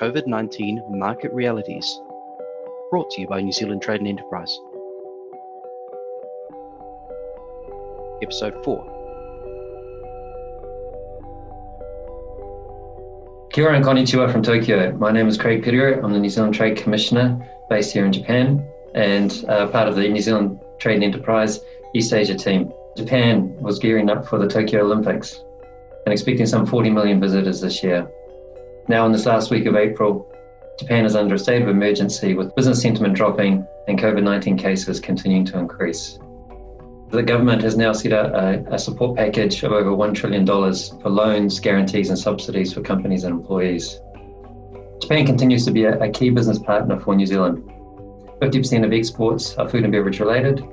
COVID 19 Market Realities, brought to you by New Zealand Trade and Enterprise. Episode 4 Kia ora and konnichiwa from Tokyo. My name is Craig Pittero. I'm the New Zealand Trade Commissioner based here in Japan and uh, part of the New Zealand Trade and Enterprise East Asia team. Japan was gearing up for the Tokyo Olympics and expecting some 40 million visitors this year. Now, in this last week of April, Japan is under a state of emergency with business sentiment dropping and COVID 19 cases continuing to increase. The government has now set out a, a, support package of over $1 trillion for loans, guarantees, and subsidies for companies and employees. Japan continues to be a, a key business partner for New Zealand. 50% of exports are food and beverage related,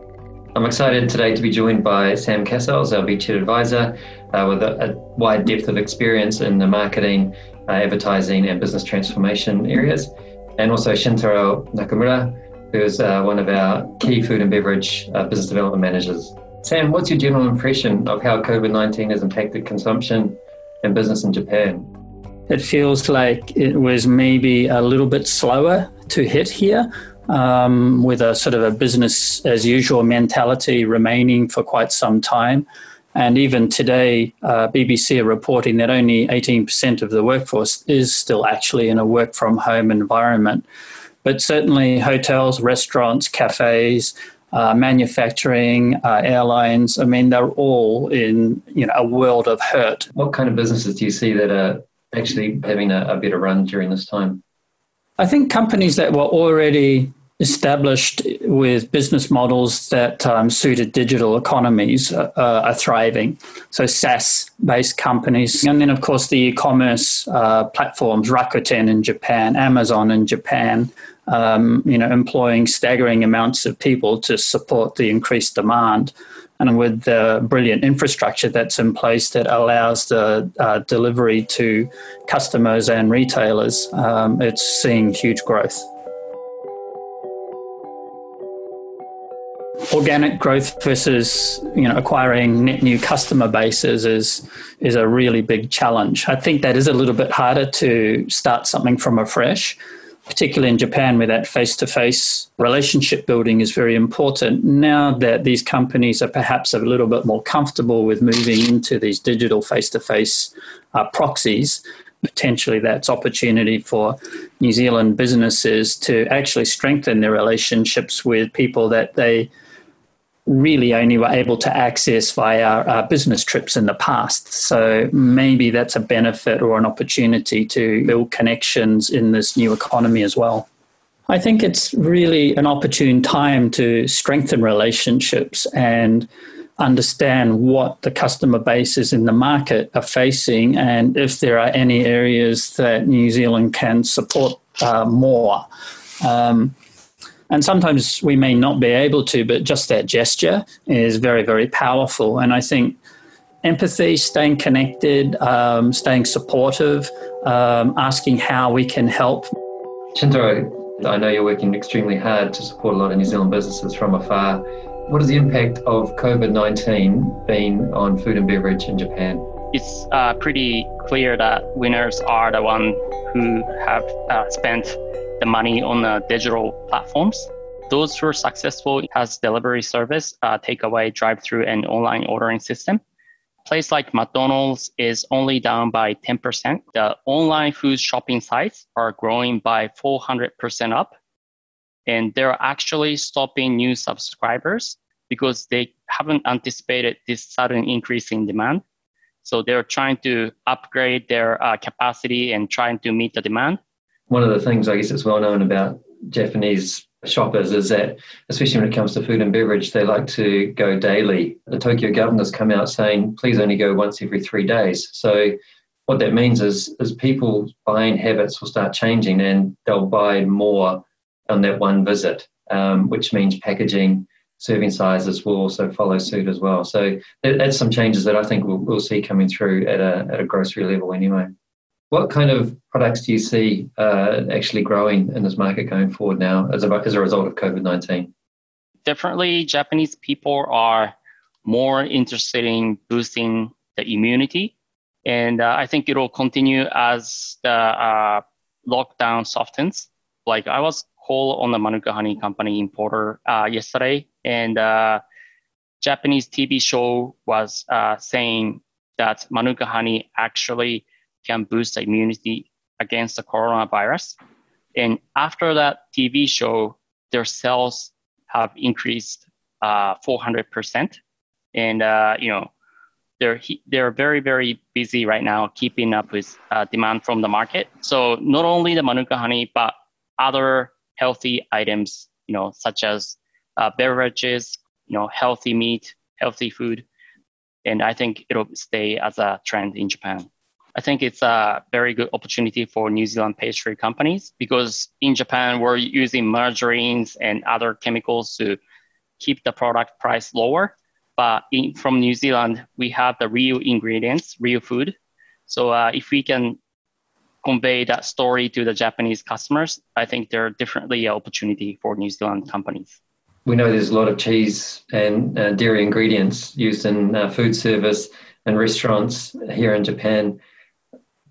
I'm excited today to be joined by Sam Cassells, our Beachhead advisor, uh, with a, a, wide depth of experience in the marketing, advertising, and business transformation areas, and also Shintaro Nakamura, who is uh, one of our key food and beverage uh, business development managers. Sam, what's your general impression of how COVID 19 has impacted consumption and business in Japan? It feels like it was maybe a little bit slower to hit here um, with a sort of a business as usual mentality remaining for quite some time. And even today, uh, BBC are reporting that only 18% of the workforce is still actually in a work from home environment. But certainly, hotels, restaurants, cafes, uh, manufacturing, uh, airlines, I mean, they're all in you know, a world of hurt. What kind of businesses do you see that are actually having a, a better run during this time? I think companies that were already established with business models that um, suited digital economies uh, are thriving. So SaaS based companies. And then, of course, the e commerce uh, platforms, Rakuten in Japan, Amazon in Japan, um, you know, employing staggering amounts of people to support the increased demand. And with the brilliant infrastructure that's in place that allows the uh, delivery to customers and retailers, um, it's seeing huge growth. Organic growth versus you know acquiring net new customer bases is is a really big challenge. I think that is a little bit harder to start something from afresh, particularly in Japan where that face-to-face relationship building is very important. Now that these companies are perhaps a little bit more comfortable with moving into these digital face-to-face uh, proxies, potentially that's opportunity for New Zealand businesses to actually strengthen their relationships with people that they really only were able to access via uh, business trips in the past. So maybe that's a benefit or an opportunity to build connections in this new economy as well. I think it's really an opportune time to strengthen relationships and understand what the customer bases in the market are facing and if there are any areas that New Zealand can support uh, more. Um, and sometimes we may not be able to, but just that gesture is very, very powerful. And I think empathy, staying connected, um, staying supportive, um, asking how we can help. Shintaro, I know you're working extremely hard to support a lot of New Zealand businesses from afar. What has the impact of COVID 19 been on food and beverage in Japan? It's uh, pretty clear that winners are the ones who have uh, spent the money on the digital platforms. Those who are successful has delivery service, uh, takeaway, drive-through, and online ordering system. Place like McDonald's is only down by 10%. The online food shopping sites are growing by 400% up. And they're actually stopping new subscribers because they haven't anticipated this sudden increase in demand. So they're trying to upgrade their uh, capacity and trying to meet the demand one of the things I guess that's well known about Japanese shoppers is that, especially when it comes to food and beverage, they like to go daily. The Tokyo governor's come out saying, please only go once every three days. So what that means is, is people's buying habits will start changing and they'll buy more on that one visit, um, which means packaging, serving sizes will also follow suit as well. So that's some changes that I think we'll, we'll see coming through at a, at a grocery level anyway. What kind of products do you see uh, actually growing in this market going forward now as a, as a result of COVID 19? Definitely, Japanese people are more interested in boosting the immunity. And uh, I think it will continue as the uh, lockdown softens, like I was called on the Manuka Honey Company importer uh, yesterday, and uh, Japanese TV show was uh, saying that Manuka honey actually can boost the immunity against the coronavirus. And after that TV show, their sales have increased uh, 400%. And, uh, you know, they're, they're very, very busy right now keeping up with uh, demand from the market. So not only the Manuka honey, but other healthy items, you know, such as uh, beverages, you know, healthy meat, healthy food. And I think it'll stay as a trend in Japan. I think it's a very good opportunity for New Zealand pastry companies because in Japan, we're using margarines and other chemicals to keep the product price lower. But in, from New Zealand, we have the real ingredients, real food. So uh, if we can convey that story to the Japanese customers, I think there are definitely an opportunity for New Zealand companies we know there's a lot of cheese and uh, dairy ingredients used in uh, food service and restaurants here in Japan.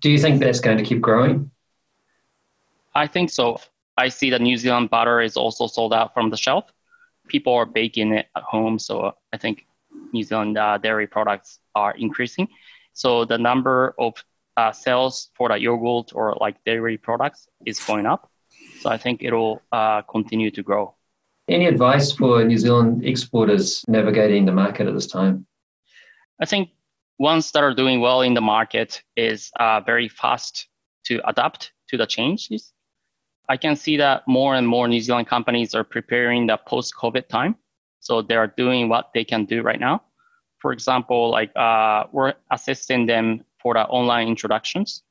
Do you think that's going to keep growing? I think so. I see that New Zealand butter is also sold out from the shelf. People are baking it at home, so I think New Zealand uh, dairy products are increasing. So the number of uh, sales for the yogurt or like dairy products is going up. So I think it'll uh, continue to grow. Any advice for New Zealand exporters navigating the market at this time? I think ones that are doing well in the market is uh, very fast to adapt to the changes. I can see that more and more New Zealand companies are preparing the post-COVID time. So they are doing what they can do right now. For example, like uh, we're assisting them for the online introductions.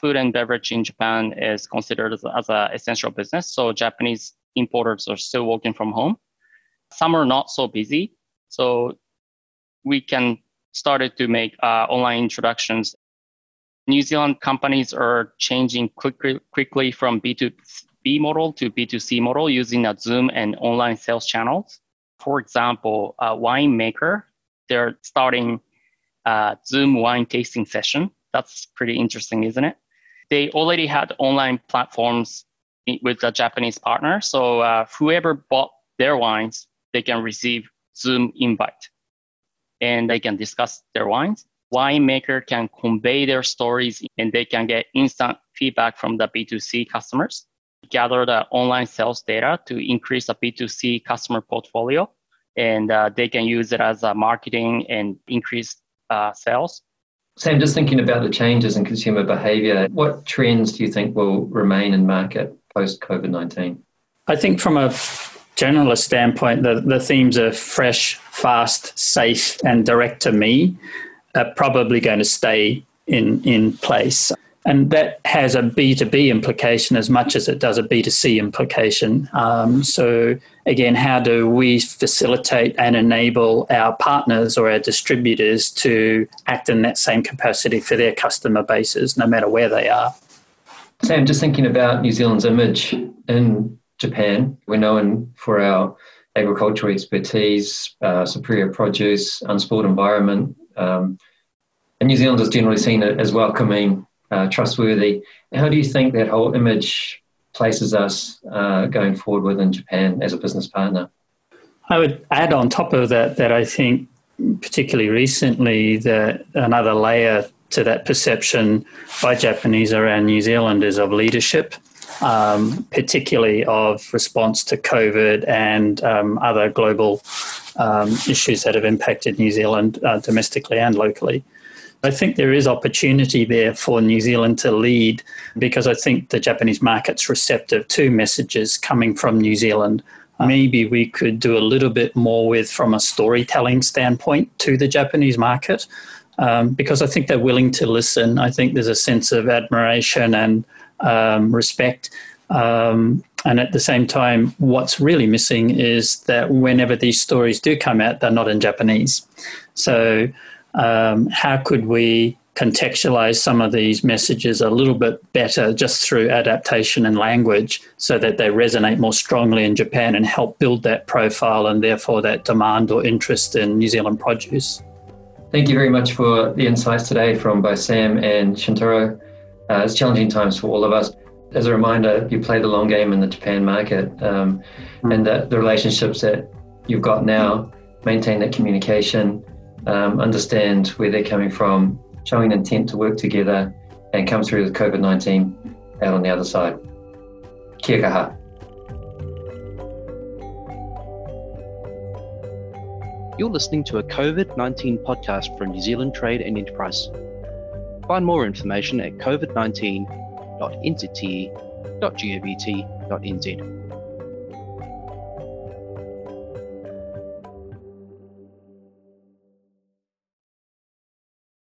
Food and beverage in Japan is considered as, as an essential business. So Japanese importers are still working from home. Some are not so busy. So we can started to make uh, online introductions. New Zealand companies are changing quickly, quickly from B2B model to B2C model using a Zoom and online sales channels. For example, a wine maker, they're starting a Zoom wine tasting session. That's pretty interesting, isn't it? They already had online platforms with a Japanese partner. So uh, whoever bought their wines, they can receive Zoom invite, and they can discuss their wines. Winemaker can convey their stories, and they can get instant feedback from the B2C customers. Gather the online sales data to increase the B2C customer portfolio, and uh, they can use it as a marketing and increase uh, sales. Sam, just thinking about the changes in consumer behavior, what trends do you think will remain in market post COVID 19? I think from a generalist standpoint, the, the themes of fresh, fast, safe, and direct to me are probably going to stay in, in place. And that has a B2B implication as much as it does a B2C implication. Um, so, again, how do we facilitate and enable our partners or our distributors to act in that same capacity for their customer bases, no matter where they are? Sam, just thinking about New Zealand's image in Japan, we're known for our agricultural expertise, uh, superior produce, unspoiled environment. Um, and New Zealand is generally seen as welcoming, uh, trustworthy. How do you think that whole image places us uh, going forward within Japan as a business partner? I would add on top of that that I think, particularly recently, that another layer to that perception by Japanese around New Zealand is of leadership, um, particularly of response to COVID and um, other global um, issues that have impacted New Zealand uh, domestically and locally. I think there is opportunity there for New Zealand to lead because I think the Japanese market's receptive to messages coming from New Zealand. Maybe we could do a little bit more with from a storytelling standpoint to the Japanese market um, because I think they're willing to listen. I think there's a sense of admiration and um, respect. Um, and at the same time, what's really missing is that whenever these stories do come out, they're not in Japanese. So, um, how could we contextualize some of these messages a little bit better just through adaptation and language so that they resonate more strongly in Japan and help build that profile and therefore that demand or interest in New Zealand produce? Thank you very much for the insights today from both Sam and Shintaro. Uh, it's challenging times for all of us. As a reminder, you play the long game in the Japan market, um, mm. and that the relationships that you've got now, maintain that communication, um, understand where they're coming from, showing intent to work together, and come through with COVID 19 out on the other side. Kia kaha. You're listening to a COVID 19 podcast from New Zealand Trade and Enterprise. Find more information at covid19.nzt.govt.nz.